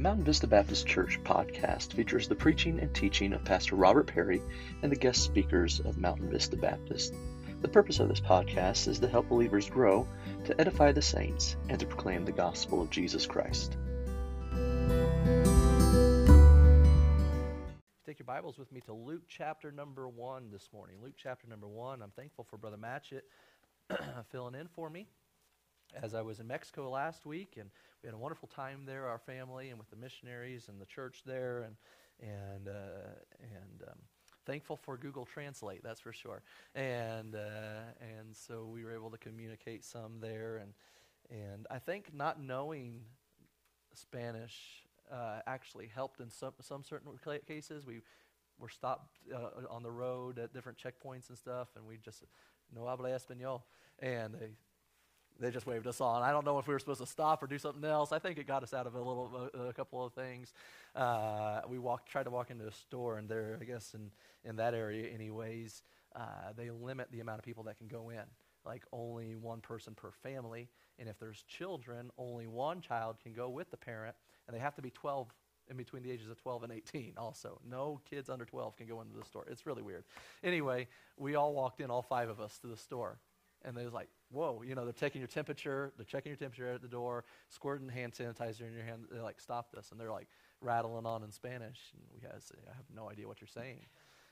Mountain Vista Baptist Church podcast features the preaching and teaching of Pastor Robert Perry and the guest speakers of Mountain Vista Baptist. The purpose of this podcast is to help believers grow, to edify the saints, and to proclaim the gospel of Jesus Christ. Take your Bibles with me to Luke chapter number one this morning. Luke chapter number one. I'm thankful for Brother Matchett filling in for me as I was in Mexico last week, and we had a wonderful time there, our family, and with the missionaries and the church there, and and uh, and um, thankful for Google Translate, that's for sure. And uh, and so we were able to communicate some there, and and I think not knowing Spanish uh, actually helped in some some certain cases. We were stopped uh, on the road at different checkpoints and stuff, and we just no habla español, and they they just waved us on. I don't know if we were supposed to stop or do something else. I think it got us out of a little, a, a couple of things. Uh, we walked, tried to walk into a store, and there, I guess, in in that area, anyways, uh, they limit the amount of people that can go in. Like only one person per family, and if there's children, only one child can go with the parent, and they have to be 12 in between the ages of 12 and 18 also no kids under 12 can go into the store it's really weird anyway we all walked in all five of us to the store and they was like, whoa, you know, they're taking your temperature, they're checking your temperature at the door, squirting hand sanitizer in your hand. They're like, stop this. And they're like rattling on in Spanish. And we say, I have no idea what you're saying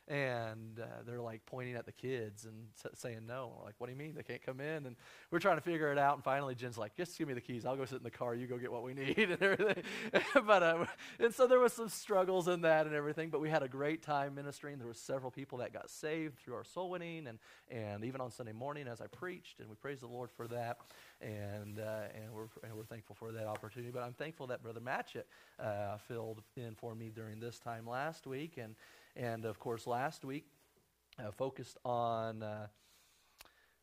and uh, they're like pointing at the kids and saying no. We're like, what do you mean they can't come in? And we're trying to figure it out. And finally, Jen's like, just give me the keys. I'll go sit in the car. You go get what we need and everything. but uh, and so there was some struggles in that and everything. But we had a great time ministering. There were several people that got saved through our soul winning and and even on Sunday morning as I preached. And we praise the Lord for that. And uh, and we're and we're thankful for that opportunity. But I'm thankful that Brother Matchett uh, filled in for me during this time last week and. And of course, last week, uh, focused on uh,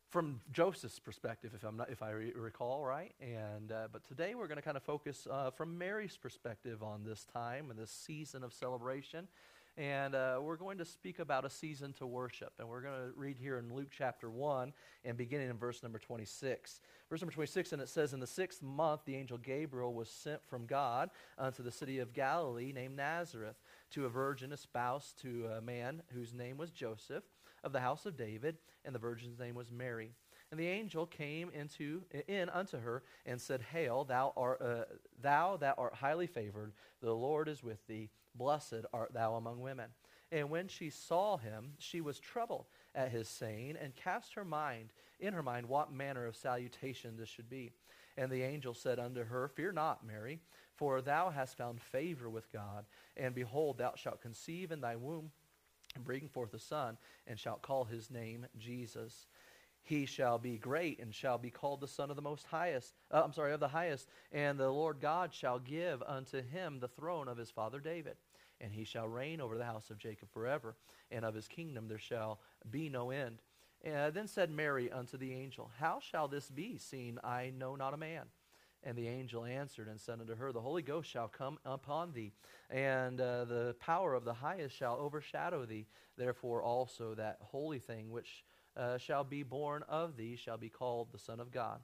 from Joseph's perspective, if I'm not, if I re- recall right. And uh, but today we're going to kind of focus uh, from Mary's perspective on this time and this season of celebration. And uh, we're going to speak about a season to worship. And we're going to read here in Luke chapter 1 and beginning in verse number 26. Verse number 26, and it says, In the sixth month, the angel Gabriel was sent from God unto the city of Galilee named Nazareth to a virgin espoused to a man whose name was Joseph of the house of David, and the virgin's name was Mary. And the angel came into in unto her and said, Hail, thou art uh, thou that art highly favored, the Lord is with thee. Blessed art thou among women. And when she saw him, she was troubled at his saying, and cast her mind in her mind what manner of salutation this should be. And the angel said unto her, Fear not, Mary, for thou hast found favor with God. And behold, thou shalt conceive in thy womb, and bring forth a son, and shalt call his name Jesus. He shall be great, and shall be called the Son of the Most Highest. Uh, I'm sorry, of the Highest. And the Lord God shall give unto him the throne of his father David. And he shall reign over the house of Jacob forever, and of his kingdom there shall be no end. And then said Mary unto the angel, How shall this be, seeing I know not a man? And the angel answered and said unto her, The Holy Ghost shall come upon thee, and uh, the power of the highest shall overshadow thee. Therefore also that holy thing which uh, shall be born of thee shall be called the Son of God.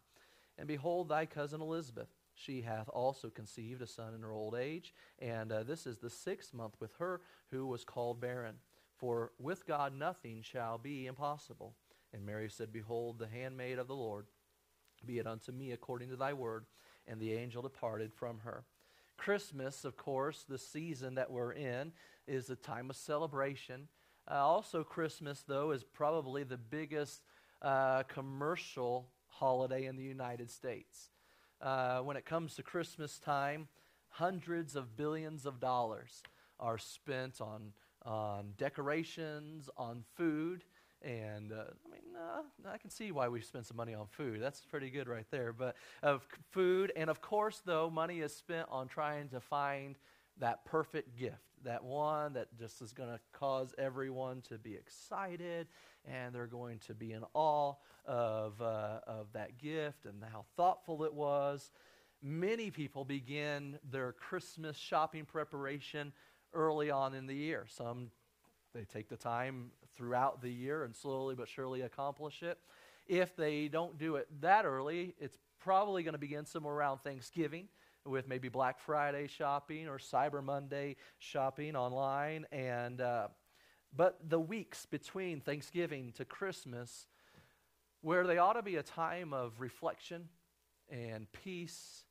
And behold, thy cousin Elizabeth, she hath also conceived a son in her old age, and uh, this is the sixth month with her who was called barren. For with God nothing shall be impossible. And Mary said, Behold, the handmaid of the Lord, be it unto me according to thy word and the angel departed from her. Christmas, of course, the season that we're in, is a time of celebration. Uh, also, Christmas, though, is probably the biggest uh, commercial holiday in the United States. Uh, when it comes to Christmas time, hundreds of billions of dollars are spent on, on decorations, on food, and uh, I mean, uh, I can see why we spend some money on food. That's pretty good right there. But of food, and of course, though, money is spent on trying to find that perfect gift, that one that just is going to cause everyone to be excited, and they're going to be in awe of uh, of that gift and how thoughtful it was. Many people begin their Christmas shopping preparation early on in the year. Some they take the time throughout the year and slowly but surely accomplish it. If they don't do it that early, it's probably going to begin somewhere around Thanksgiving. with maybe Black Friday shopping or Cyber Monday shopping online. And, uh, but the weeks between Thanksgiving to Christmas, where they ought to be a time of reflection and peace,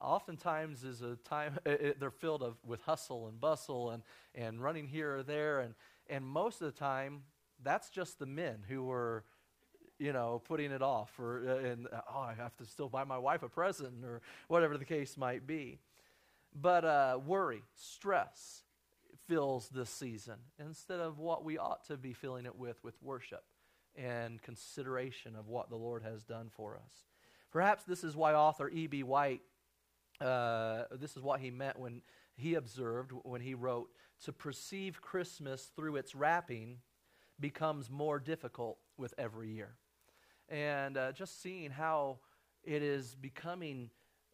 oftentimes is a time it, it, they're filled of, with hustle and bustle and, and running here or there. And, and most of the time, that's just the men who were you know, putting it off, or uh, and uh, oh, I have to still buy my wife a present, or whatever the case might be. But uh, worry, stress fills this season instead of what we ought to be filling it with, with worship and consideration of what the Lord has done for us. Perhaps this is why author E.B. White, uh, this is what he meant when he observed, when he wrote, to perceive Christmas through its wrapping becomes more difficult with every year and uh, just seeing how it is becoming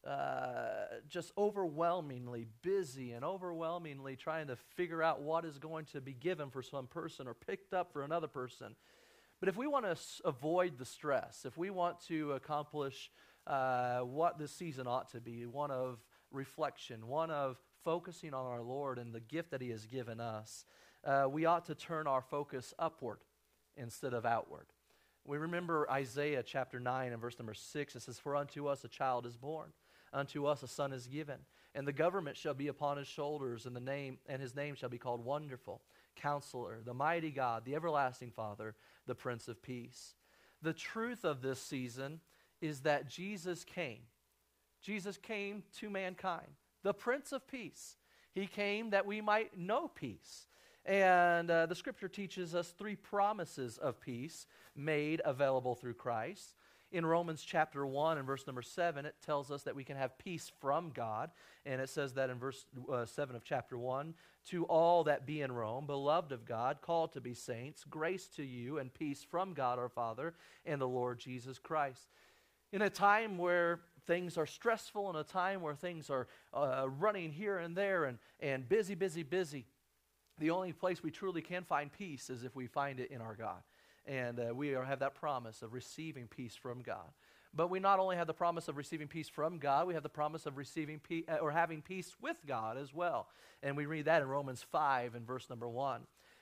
uh, just overwhelmingly busy and overwhelmingly trying to figure out what is going to be given for some person or picked up for another person. But if we want to s- avoid the stress, if we want to accomplish uh, what this season ought to be one of reflection, one of focusing on our Lord and the gift that He has given us, uh, we ought to turn our focus upward instead of outward. We remember Isaiah chapter 9 and verse number 6. It says, For unto us a child is born, unto us a son is given, and the government shall be upon his shoulders, and the name and his name shall be called Wonderful, Counselor, the mighty God, the everlasting Father, the Prince of Peace. The truth of this season is that Jesus came. Jesus came to mankind, the Prince of Peace. He came that we might know peace. And uh, the scripture teaches us three promises of peace made available through Christ. In Romans chapter 1 and verse number 7, it tells us that we can have peace from God. And it says that in verse uh, 7 of chapter 1 To all that be in Rome, beloved of God, called to be saints, grace to you and peace from God our Father and the Lord Jesus Christ. In a time where things are stressful, in a time where things are uh, running here and there and, and busy, busy, busy, the only place we truly can find peace is if we find it in our God. And uh, we are, have that promise of receiving peace from God. But we not only have the promise of receiving peace from God, we have the promise of receiving peace uh, or having peace with God as well. And we read that in Romans 5 and verse number 1.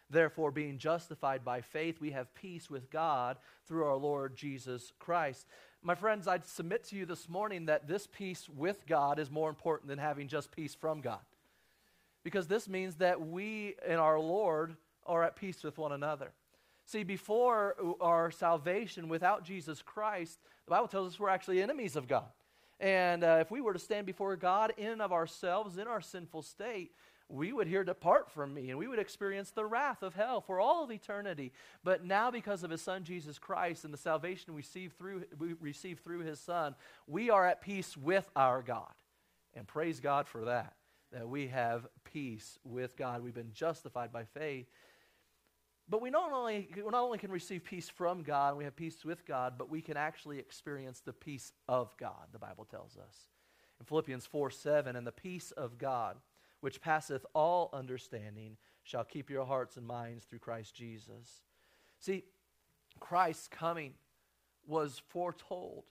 Therefore, being justified by faith, we have peace with God through our Lord Jesus Christ. My friends, I'd submit to you this morning that this peace with God is more important than having just peace from God because this means that we and our Lord are at peace with one another. See, before our salvation, without Jesus Christ, the Bible tells us we're actually enemies of God. And uh, if we were to stand before God in and of ourselves, in our sinful state, we would hear, Depart from me, and we would experience the wrath of hell for all of eternity. But now, because of his Son, Jesus Christ, and the salvation we receive through, we receive through his Son, we are at peace with our God. And praise God for that that we have peace with God. We've been justified by faith. But we not only, we not only can receive peace from God, we have peace with God, but we can actually experience the peace of God, the Bible tells us. In Philippians 4 7, and the peace of God, which passeth all understanding, shall keep your hearts and minds through Christ Jesus. See, Christ's coming was foretold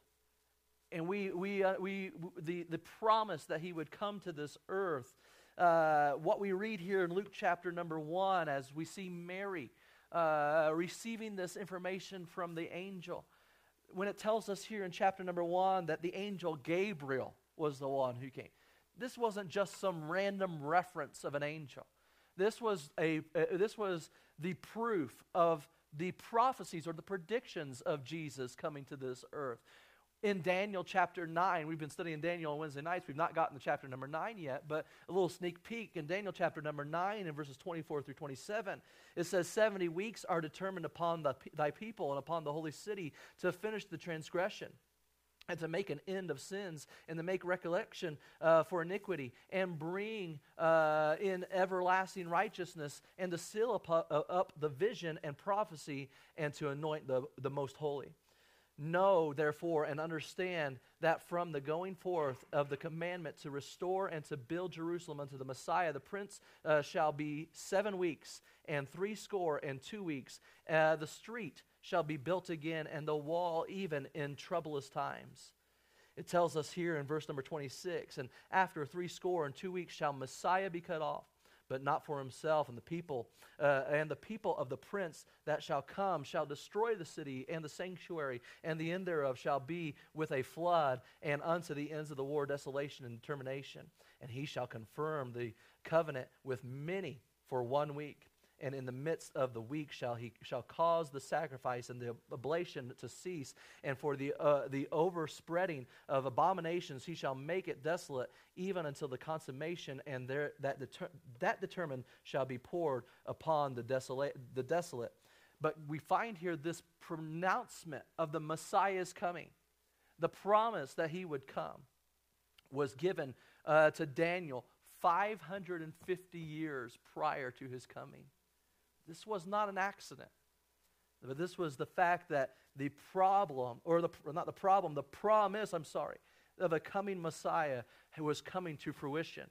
and we, we, uh, we, the, the promise that he would come to this earth. Uh, what we read here in Luke chapter number one, as we see Mary uh, receiving this information from the angel, when it tells us here in chapter number one that the angel Gabriel was the one who came, this wasn't just some random reference of an angel. This was, a, uh, this was the proof of the prophecies or the predictions of Jesus coming to this earth in Daniel chapter 9. We've been studying Daniel on Wednesday nights. We've not gotten to chapter number 9 yet, but a little sneak peek in Daniel chapter number 9 in verses 24 through 27. It says, 70 weeks are determined upon the, thy people and upon the holy city to finish the transgression. And to make an end of sins, and to make recollection uh, for iniquity, and bring uh, in everlasting righteousness, and to seal up, uh, up the vision and prophecy, and to anoint the, the most holy. Know, therefore, and understand that from the going forth of the commandment to restore and to build Jerusalem unto the Messiah, the prince uh, shall be seven weeks and three score and two weeks. Uh, the street shall be built again, and the wall even in troublous times. It tells us here in verse number 26 and after three score and two weeks shall Messiah be cut off, but not for himself and the people, uh, and the people of the prince that shall come shall destroy the city and the sanctuary, and the end thereof shall be with a flood, and unto the ends of the war desolation and termination. And he shall confirm the covenant with many for one week and in the midst of the week shall he shall cause the sacrifice and the oblation to cease and for the uh, the overspreading of abominations he shall make it desolate even until the consummation and there that deter, that determined shall be poured upon the desolate the desolate. But we find here this pronouncement of the messiah's coming. The promise that he would come was given uh, to daniel 550 years prior to his coming this was not an accident. But this was the fact that the problem, or the, not the problem, the promise, I'm sorry, of a coming Messiah was coming to fruition.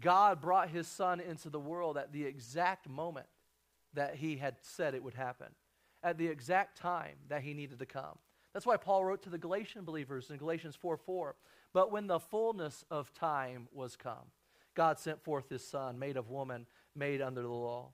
God brought his son into the world at the exact moment that he had said it would happen, at the exact time that he needed to come. That's why Paul wrote to the Galatian believers in Galatians 4 4. But when the fullness of time was come, God sent forth his son, made of woman, made under the law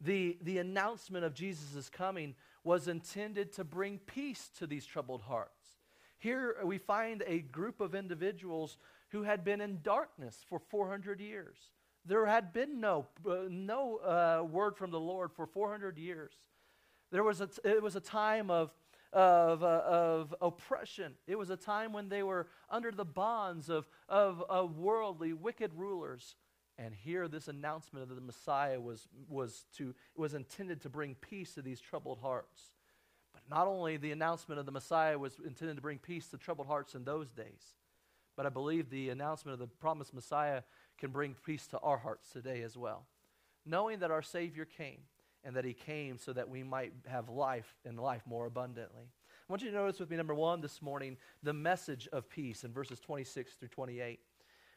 the, the announcement of Jesus' coming was intended to bring peace to these troubled hearts. Here we find a group of individuals who had been in darkness for 400 years. There had been no, uh, no uh, word from the Lord for 400 years. There was a, it was a time of, of, uh, of oppression. It was a time when they were under the bonds of, of, of worldly, wicked rulers. And here, this announcement of the Messiah was, was, to, was intended to bring peace to these troubled hearts. But not only the announcement of the Messiah was intended to bring peace to troubled hearts in those days, but I believe the announcement of the promised Messiah can bring peace to our hearts today as well. Knowing that our Savior came and that He came so that we might have life and life more abundantly. I want you to notice with me, number one, this morning, the message of peace in verses 26 through 28.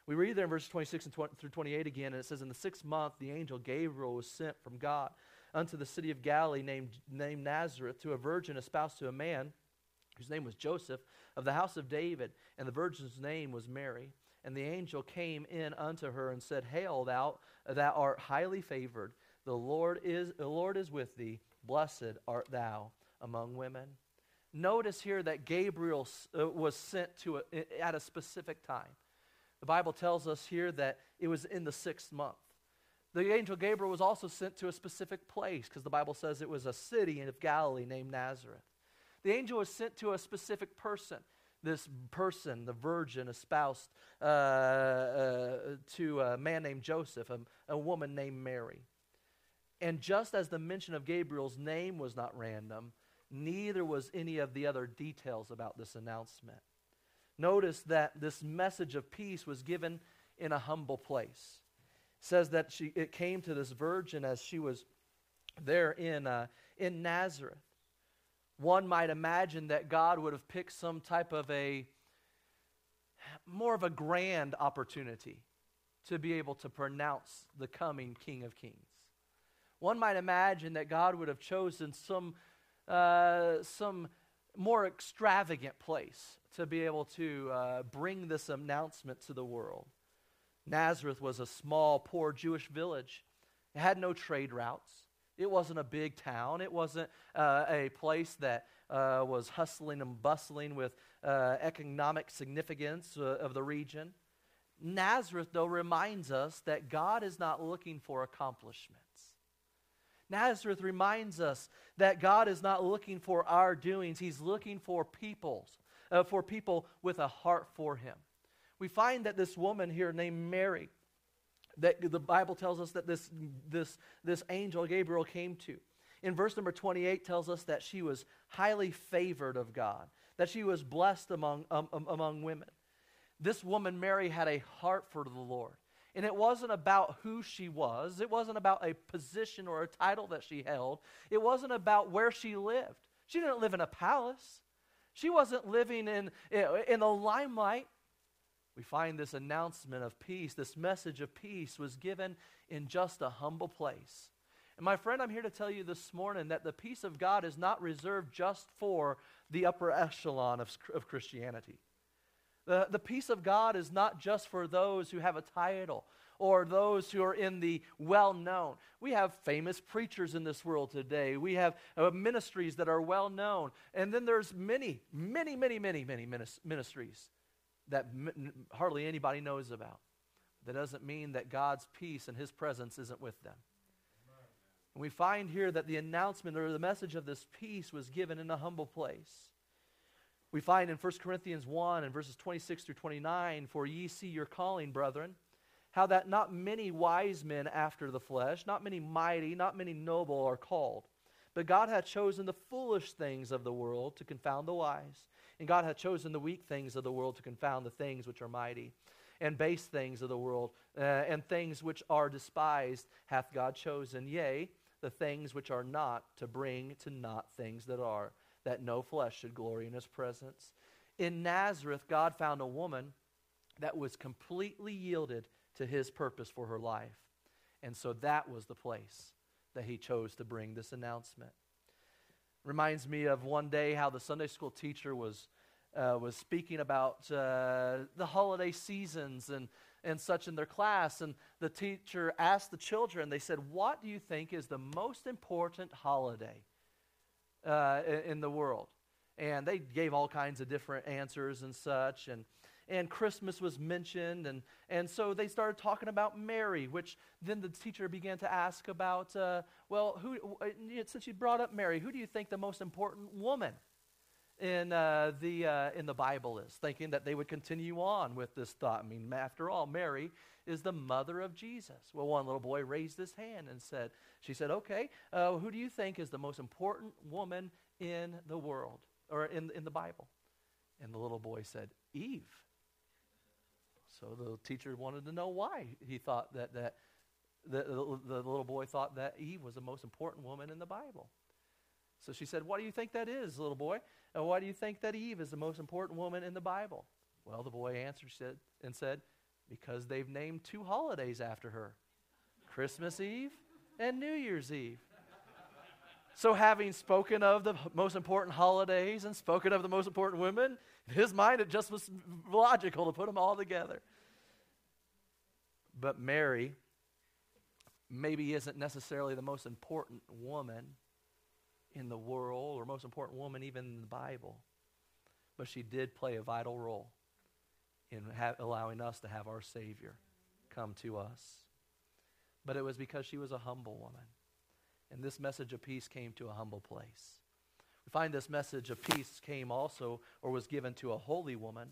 We read there in verses 26 and 20, through 28 again, and it says, In the sixth month, the angel Gabriel was sent from God unto the city of Galilee named, named Nazareth to a virgin espoused to a man whose name was Joseph of the house of David, and the virgin's name was Mary. And the angel came in unto her and said, Hail, thou that art highly favored. The Lord is, the Lord is with thee. Blessed art thou among women. Notice here that Gabriel uh, was sent to a, at a specific time. The Bible tells us here that it was in the sixth month. The angel Gabriel was also sent to a specific place because the Bible says it was a city of Galilee named Nazareth. The angel was sent to a specific person. This person, the virgin, espoused uh, uh, to a man named Joseph, a, a woman named Mary. And just as the mention of Gabriel's name was not random, neither was any of the other details about this announcement. Notice that this message of peace was given in a humble place. It says that she, it came to this virgin as she was there in, uh, in Nazareth. One might imagine that God would have picked some type of a more of a grand opportunity to be able to pronounce the coming King of Kings. One might imagine that God would have chosen some, uh, some more extravagant place to be able to uh, bring this announcement to the world. Nazareth was a small, poor Jewish village. It had no trade routes. It wasn't a big town. It wasn't uh, a place that uh, was hustling and bustling with uh, economic significance uh, of the region. Nazareth, though, reminds us that God is not looking for accomplishments. Nazareth reminds us that God is not looking for our doings, He's looking for people's uh, for people with a heart for him. We find that this woman here named Mary, that the Bible tells us that this, this, this angel Gabriel came to. In verse number 28 tells us that she was highly favored of God, that she was blessed among, um, um, among women. This woman, Mary, had a heart for the Lord. And it wasn't about who she was. It wasn't about a position or a title that she held. It wasn't about where she lived. She didn't live in a palace. She wasn't living in, in the limelight. We find this announcement of peace, this message of peace was given in just a humble place. And my friend, I'm here to tell you this morning that the peace of God is not reserved just for the upper echelon of, of Christianity. The, the peace of God is not just for those who have a title or those who are in the well known. We have famous preachers in this world today. We have uh, ministries that are well known. And then there's many, many, many, many, many ministries that hardly anybody knows about. That doesn't mean that God's peace and his presence isn't with them. And we find here that the announcement or the message of this peace was given in a humble place. We find in 1 Corinthians 1 and verses 26 through 29 For ye see your calling, brethren, how that not many wise men after the flesh, not many mighty, not many noble are called. But God hath chosen the foolish things of the world to confound the wise. And God hath chosen the weak things of the world to confound the things which are mighty. And base things of the world, uh, and things which are despised hath God chosen. Yea, the things which are not, to bring to naught things that are, that no flesh should glory in his presence. In Nazareth, God found a woman that was completely yielded to his purpose for her life. And so that was the place that he chose to bring this announcement. Reminds me of one day how the Sunday school teacher was, uh, was speaking about uh, the holiday seasons and and such in their class. And the teacher asked the children, they said, What do you think is the most important holiday uh, in the world? And they gave all kinds of different answers and such. And, and Christmas was mentioned. And, and so they started talking about Mary, which then the teacher began to ask about, uh, well, who, uh, since you brought up Mary, who do you think the most important woman in, uh, the, uh, in the Bible is, thinking that they would continue on with this thought. I mean, after all, Mary is the mother of Jesus. Well, one little boy raised his hand and said, She said, Okay, uh, who do you think is the most important woman in the world or in, in the Bible? And the little boy said, Eve. So the teacher wanted to know why he thought that, that the, the, the little boy thought that Eve was the most important woman in the Bible. So she said, What do you think that is, little boy? And why do you think that Eve is the most important woman in the Bible? Well, the boy answered said, and said, Because they've named two holidays after her Christmas Eve and New Year's Eve. So, having spoken of the most important holidays and spoken of the most important women, in his mind it just was logical to put them all together. But Mary maybe isn't necessarily the most important woman in the world or most important woman even in the Bible. But she did play a vital role in ha- allowing us to have our Savior come to us. But it was because she was a humble woman. And this message of peace came to a humble place. We find this message of peace came also or was given to a holy woman.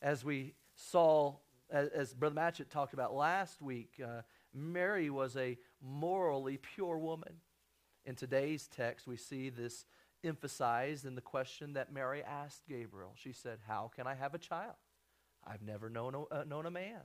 As we saw, as, as Brother Matchett talked about last week, uh, Mary was a morally pure woman. In today's text, we see this emphasized in the question that Mary asked Gabriel. She said, How can I have a child? I've never known a, uh, known a man.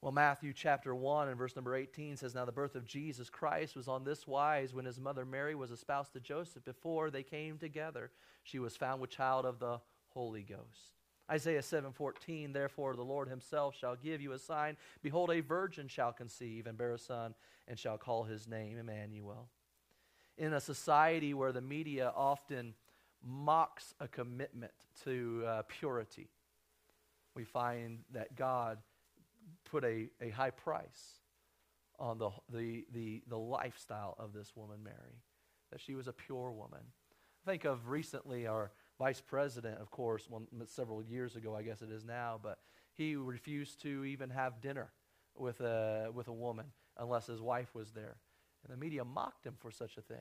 Well, Matthew chapter 1 and verse number 18 says, Now the birth of Jesus Christ was on this wise when his mother Mary was espoused to Joseph. Before they came together, she was found with child of the Holy Ghost. Isaiah 7:14 Therefore the Lord himself shall give you a sign behold a virgin shall conceive and bear a son and shall call his name Emmanuel in a society where the media often mocks a commitment to uh, purity, we find that God put a, a high price on the, the, the, the lifestyle of this woman, Mary, that she was a pure woman. Think of recently our vice president, of course, one, several years ago, I guess it is now, but he refused to even have dinner with a, with a woman unless his wife was there. And the media mocked him for such a thing.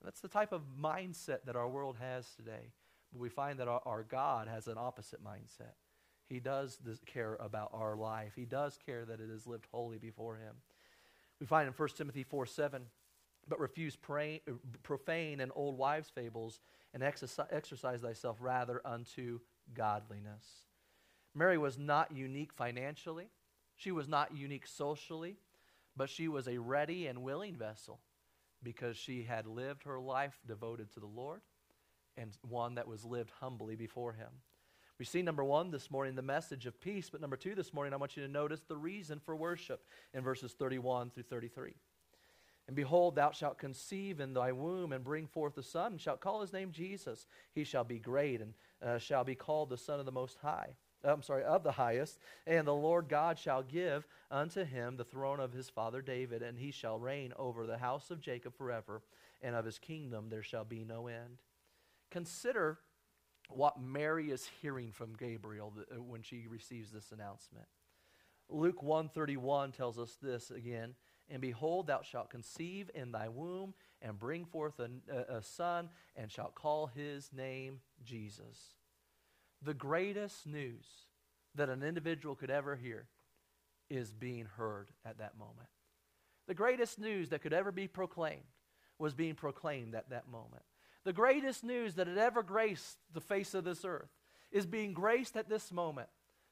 And that's the type of mindset that our world has today. But we find that our, our God has an opposite mindset. He does care about our life, He does care that it is lived holy before Him. We find in 1 Timothy 4 7, but refuse pray, uh, profane and old wives' fables, and exercise, exercise thyself rather unto godliness. Mary was not unique financially, she was not unique socially but she was a ready and willing vessel because she had lived her life devoted to the Lord and one that was lived humbly before Him. We see number one this morning, the message of peace, but number two this morning, I want you to notice the reason for worship in verses 31 through 33. And behold, thou shalt conceive in thy womb and bring forth a son, and shalt call his name Jesus. He shall be great and uh, shall be called the Son of the Most High. I'm sorry, of the highest. And the Lord God shall give unto him the throne of his father David, and he shall reign over the house of Jacob forever, and of his kingdom there shall be no end. Consider what Mary is hearing from Gabriel uh, when she receives this announcement. Luke 131 tells us this again. And behold, thou shalt conceive in thy womb and bring forth a, a, son, and shalt call his name Jesus. The greatest news that an individual could ever hear is being heard at that moment. The greatest news that could ever be proclaimed was being proclaimed at that moment. The greatest news that had ever graced the face of this earth is being graced at this moment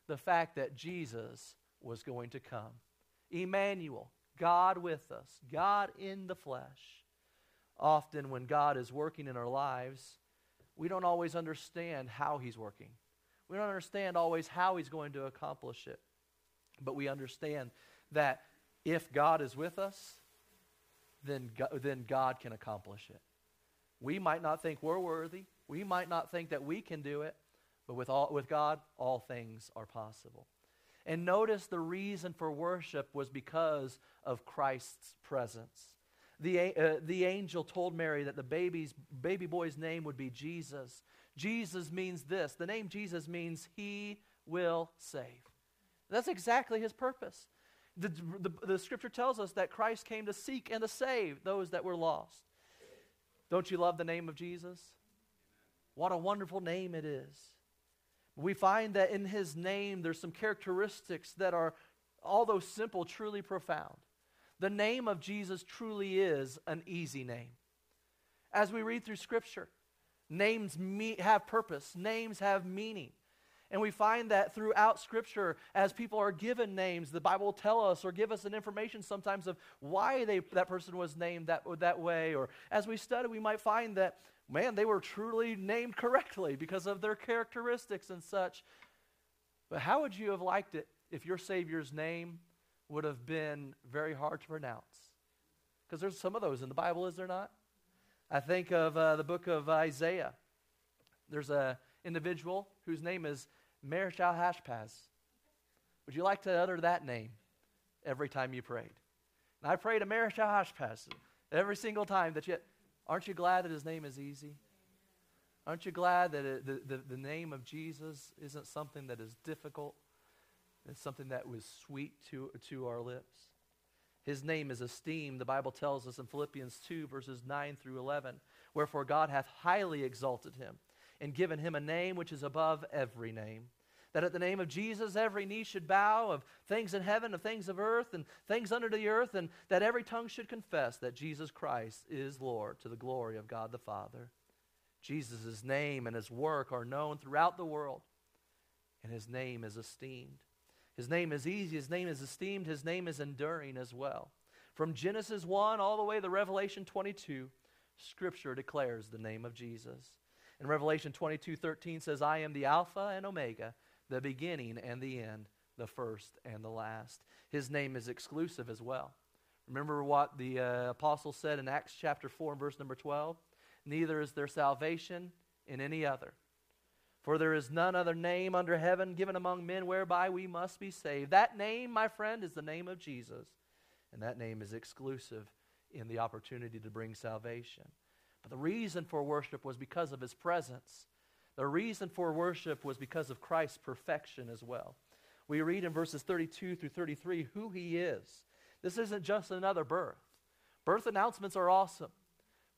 the fact that Jesus was going to come. Emmanuel, God with us, God in the flesh. Often, when God is working in our lives, we don't always understand how He's working. We don't understand always how He's going to accomplish it. But we understand that if God is with us, then God, then God can accomplish it. We might not think we're worthy. We might not think that we can do it. But with, all, with God, all things are possible. And notice the reason for worship was because of Christ's presence. The, uh, the angel told Mary that the baby's, baby boy's name would be Jesus. Jesus means this the name Jesus means he will save. That's exactly his purpose. The, the, the scripture tells us that Christ came to seek and to save those that were lost. Don't you love the name of Jesus? What a wonderful name it is. We find that in his name there's some characteristics that are, although simple, truly profound. The name of Jesus truly is an easy name. As we read through Scripture, names me- have purpose, names have meaning. And we find that throughout Scripture, as people are given names, the Bible will tell us or give us an information sometimes of why they, that person was named that, that way. Or as we study, we might find that man, they were truly named correctly because of their characteristics and such. But how would you have liked it if your Savior's name would have been very hard to pronounce? Because there's some of those in the Bible, is there not? I think of uh, the book of Isaiah. There's an individual whose name is Meher Hashpaz. Would you like to utter that name every time you prayed? And I prayed a Meher Hashpaz every single time that you. Aren't you glad that his name is easy? Aren't you glad that it, the, the, the name of Jesus isn't something that is difficult? It's something that was sweet to, to our lips. His name is esteemed, the Bible tells us in Philippians 2, verses 9 through 11. Wherefore God hath highly exalted him and given him a name which is above every name. That at the name of Jesus every knee should bow of things in heaven, of things of earth, and things under the earth, and that every tongue should confess that Jesus Christ is Lord to the glory of God the Father. Jesus' name and his work are known throughout the world, and his name is esteemed. His name is easy, his name is esteemed, his name is enduring as well. From Genesis 1 all the way to Revelation 22, Scripture declares the name of Jesus. And Revelation 22 13 says, I am the Alpha and Omega the beginning and the end, the first and the last. His name is exclusive as well. Remember what the uh, apostle said in Acts chapter 4 and verse number 12? Neither is there salvation in any other. For there is none other name under heaven given among men whereby we must be saved. That name, my friend, is the name of Jesus. And that name is exclusive in the opportunity to bring salvation. But the reason for worship was because of his presence the reason for worship was because of Christ's perfection as well. We read in verses 32 through 33 who he is. This isn't just another birth. Birth announcements are awesome.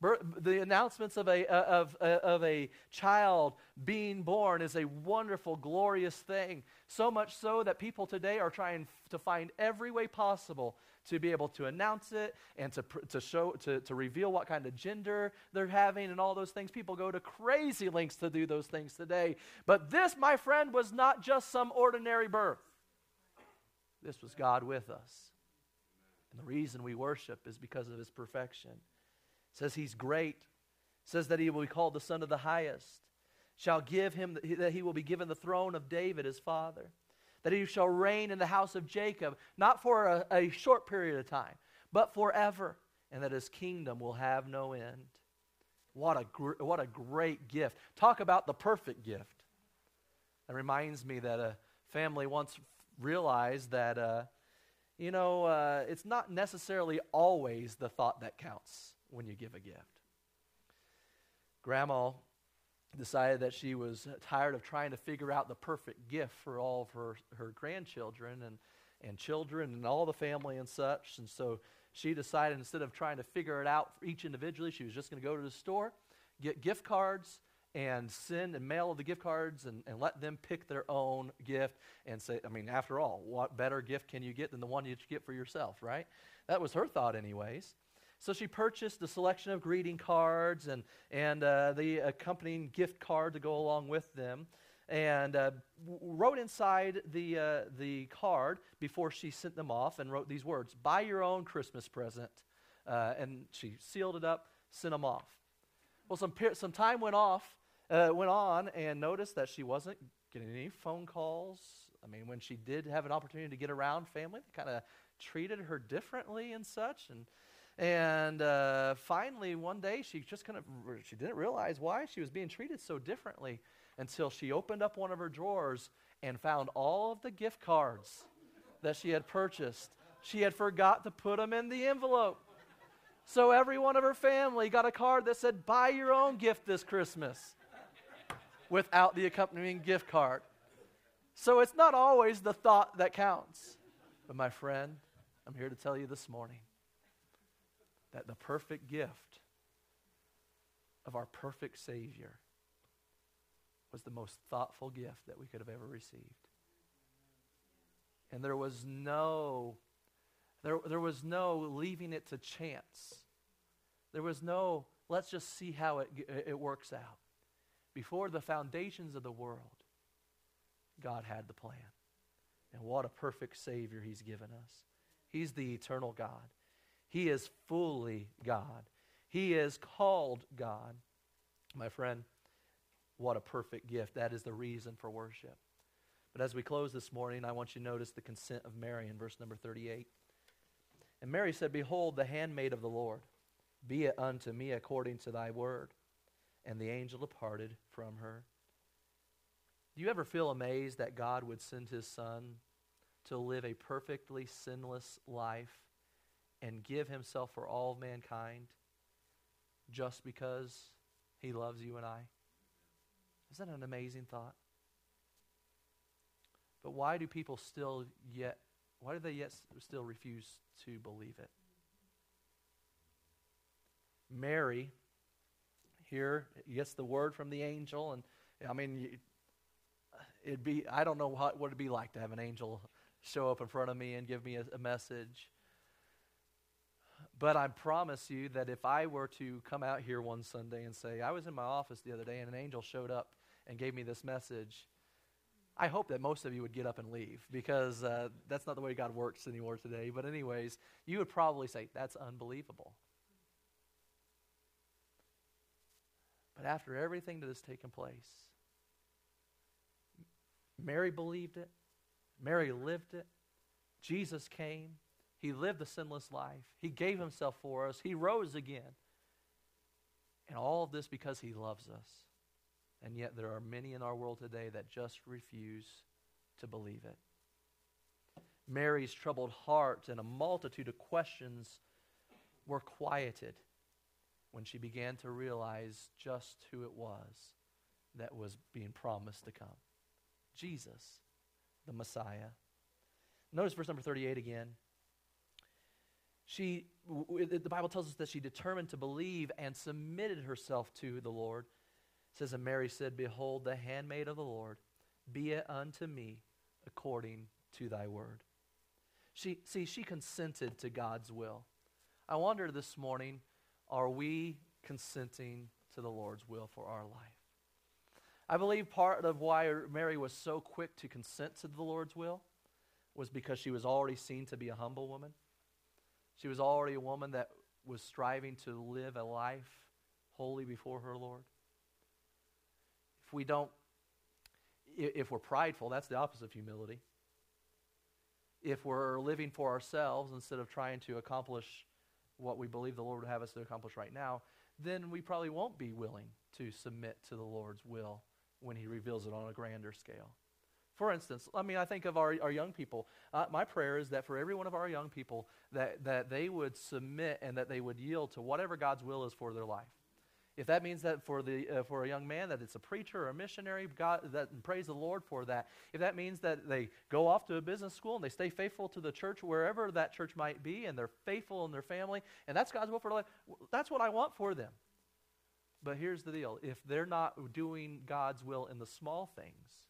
The announcements of a, uh, of, uh, of a child being born is a wonderful, glorious thing. So much so that people today are trying to find every way possible to be able to announce it and to, to show to, to reveal what kind of gender they're having and all those things. People go to crazy lengths to do those things today. But this my friend was not just some ordinary birth. This was god with us. And the reason we worship is because of his perfection says he's great says that he will be called the son of the highest shall give him that he will be given the throne of david his father that he shall reign in the house of Jacob, not for a, a short period of time, but forever. and that his kingdom will have no end. What a, gr- what a great gift. Talk about the perfect gift. That reminds me that a family once realized that, uh, you know, uh, it's not necessarily always the thought that counts when you give a gift. Grandma decided that she was tired of trying to figure out the perfect gift for all of her, her grandchildren and, and children and all the family and such. And so she decided instead of trying to figure it out for each individually, she was just going to go to the store, get gift cards, and send and mail the gift cards and, and let them pick their own gift and say, I mean, after all, what better gift can you get than the one you get for yourself, right? That was her thought, anyways. So she purchased a selection of greeting cards and, and uh, the accompanying gift card to go along with them and uh, wrote inside the, uh, the card before she sent them off and wrote these words Buy your own Christmas present. Uh, and she sealed it up, sent them off. Well, some, some time went off, uh, went on, and noticed that she wasn't getting any phone calls. I mean, when she did have an opportunity to get around family, they kind of treated her differently and such. And and uh, finally, one day, she just kind of she didn't realize why she was being treated so differently until she opened up one of her drawers and found all of the gift cards that she had purchased. She had forgot to put them in the envelope. So every one of her family got a card that said, "Buy your own gift this Christmas," without the accompanying gift card. So it's not always the thought that counts. But my friend, I'm here to tell you this morning that the perfect gift of our perfect Savior was the most thoughtful gift that we could have ever received. And there was no there, there was no leaving it to chance. There was no let's just see how it, it works out. Before the foundations of the world, God had the plan. And what a perfect Savior He's given us. He's the eternal God. He is fully God. He is called God. My friend, what a perfect gift. That is the reason for worship. But as we close this morning, I want you to notice the consent of Mary in verse number 38. And Mary said, Behold, the handmaid of the Lord, be it unto me according to thy word. And the angel departed from her. Do you ever feel amazed that God would send his son to live a perfectly sinless life and give himself for all of mankind just because he loves you and I? Isn't that an amazing thought? But why do people still yet, why do they yet still refuse to believe it? Mary, here, gets the word from the angel, and I mean, it'd be, I don't know what, what it'd be like to have an angel show up in front of me and give me a, a message. But I promise you that if I were to come out here one Sunday and say, I was in my office the other day and an angel showed up and gave me this message, I hope that most of you would get up and leave because uh, that's not the way God works anymore today. But, anyways, you would probably say, That's unbelievable. But after everything that has taken place, Mary believed it, Mary lived it, Jesus came. He lived a sinless life. He gave himself for us. He rose again. And all of this because he loves us. And yet there are many in our world today that just refuse to believe it. Mary's troubled heart and a multitude of questions were quieted when she began to realize just who it was that was being promised to come Jesus, the Messiah. Notice verse number 38 again she the bible tells us that she determined to believe and submitted herself to the lord. It says and mary said behold the handmaid of the lord be it unto me according to thy word. She see she consented to god's will. I wonder this morning are we consenting to the lord's will for our life? I believe part of why mary was so quick to consent to the lord's will was because she was already seen to be a humble woman she was already a woman that was striving to live a life holy before her Lord. If we don't, if we're prideful, that's the opposite of humility. If we're living for ourselves instead of trying to accomplish what we believe the Lord would have us to accomplish right now, then we probably won't be willing to submit to the Lord's will when He reveals it on a grander scale. For instance, I mean, I think of our, our young people. Uh, my prayer is that for every one of our young people, that, that they would submit and that they would yield to whatever God's will is for their life. If that means that for, the, uh, for a young man that it's a preacher or a missionary, God, that, praise the Lord for that. If that means that they go off to a business school and they stay faithful to the church, wherever that church might be, and they're faithful in their family, and that's God's will for life, that's what I want for them. But here's the deal if they're not doing God's will in the small things,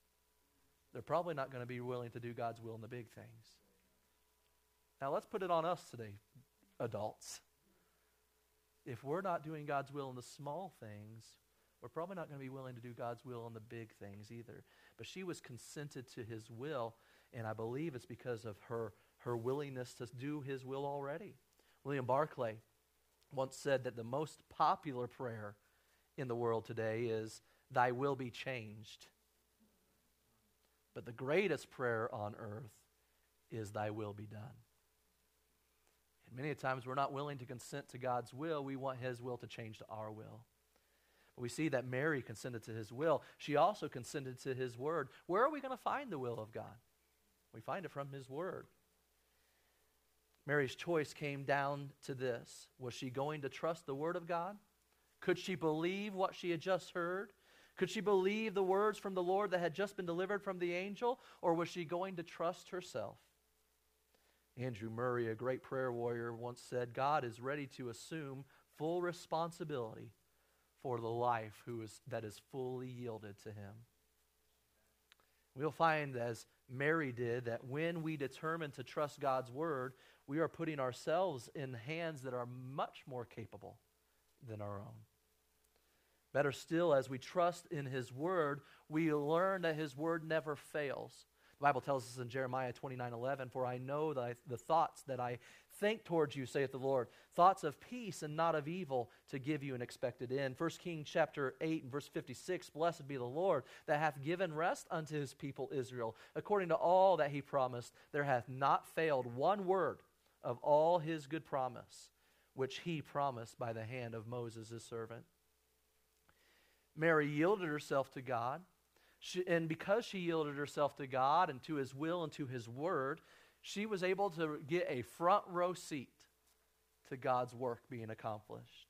they're probably not going to be willing to do God's will in the big things. Now, let's put it on us today, adults. If we're not doing God's will in the small things, we're probably not going to be willing to do God's will in the big things either. But she was consented to his will, and I believe it's because of her, her willingness to do his will already. William Barclay once said that the most popular prayer in the world today is, Thy will be changed. But the greatest prayer on earth is, Thy will be done. And many times we're not willing to consent to God's will. We want His will to change to our will. But we see that Mary consented to His will. She also consented to His word. Where are we going to find the will of God? We find it from His word. Mary's choice came down to this Was she going to trust the word of God? Could she believe what she had just heard? Could she believe the words from the Lord that had just been delivered from the angel? Or was she going to trust herself? Andrew Murray, a great prayer warrior, once said, God is ready to assume full responsibility for the life who is, that is fully yielded to him. We'll find, as Mary did, that when we determine to trust God's word, we are putting ourselves in hands that are much more capable than our own. Better still, as we trust in His Word, we learn that His Word never fails. The Bible tells us in Jeremiah 29 11, For I know the, the thoughts that I think towards you, saith the Lord, thoughts of peace and not of evil, to give you an expected end. 1 Kings chapter 8 and verse 56, Blessed be the Lord that hath given rest unto his people Israel. According to all that he promised, there hath not failed one word of all his good promise, which he promised by the hand of Moses his servant. Mary yielded herself to God. She, and because she yielded herself to God and to his will and to his word, she was able to get a front row seat to God's work being accomplished.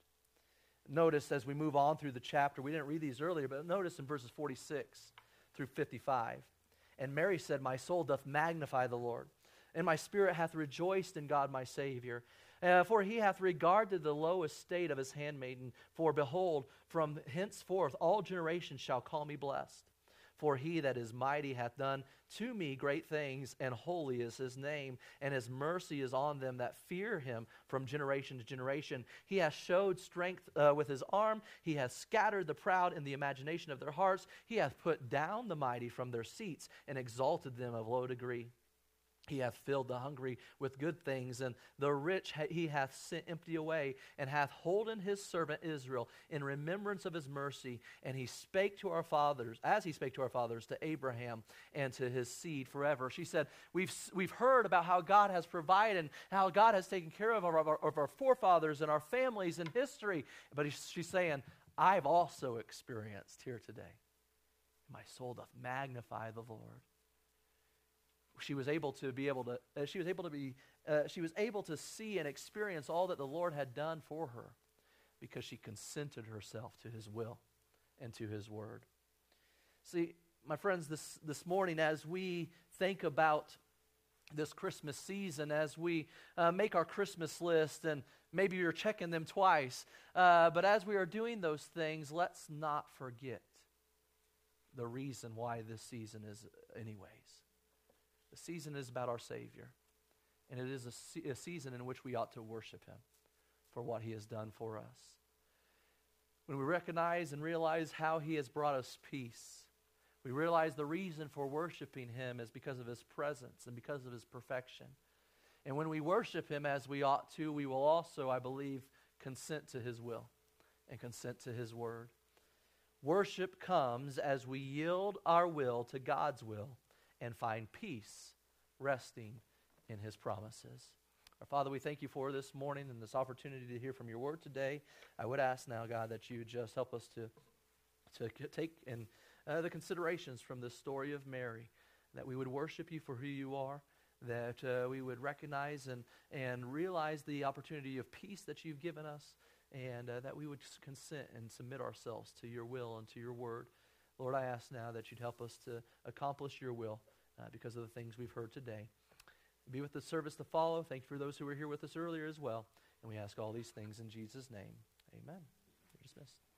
Notice as we move on through the chapter, we didn't read these earlier, but notice in verses 46 through 55. And Mary said, My soul doth magnify the Lord, and my spirit hath rejoiced in God my Savior uh, for he hath regarded the low estate of his handmaiden. For behold, from henceforth all generations shall call me blessed. For he that is mighty hath done to me great things, and holy is his name, and his mercy is on them that fear him from generation to generation. He hath showed strength uh, with his arm, he hath scattered the proud in the imagination of their hearts, he hath put down the mighty from their seats, and exalted them of low degree. He hath filled the hungry with good things, and the rich he hath sent empty away, and hath holden his servant Israel in remembrance of his mercy. And he spake to our fathers, as he spake to our fathers, to Abraham and to his seed forever. She said, We've, we've heard about how God has provided, and how God has taken care of our, of our, of our forefathers and our families in history. But he, she's saying, I've also experienced here today. My soul doth magnify the Lord she was able to be able to uh, she was able to be uh, she was able to see and experience all that the lord had done for her because she consented herself to his will and to his word. See my friends this this morning as we think about this christmas season as we uh, make our christmas list and maybe you're checking them twice uh, but as we are doing those things let's not forget the reason why this season is anyways the season is about our Savior. And it is a, se- a, season in which we ought to worship Him for what He has done for us. When we recognize and realize how He has brought us peace, we realize the reason for worshiping Him is because of His presence and because of His perfection. And when we worship Him as we ought to, we will also, I believe, consent to His will and consent to His word. Worship comes as we yield our will to God's will and find peace resting in his promises. Our Father, we thank you for this morning and this opportunity to hear from your word today. I would ask now, God, that you just help us to, to take in uh, the considerations from this story of Mary, that we would worship you for who you are, that uh, we would recognize and, and realize the opportunity of peace that you've given us, and uh, that we would consent and submit ourselves to your will and to your word. Lord, I ask now that you'd help us to accomplish your will uh, because of the things we've heard today. Be with the service to follow. Thank you for those who were here with us earlier as well. And we ask all these things in Jesus' name. Amen. You're dismissed.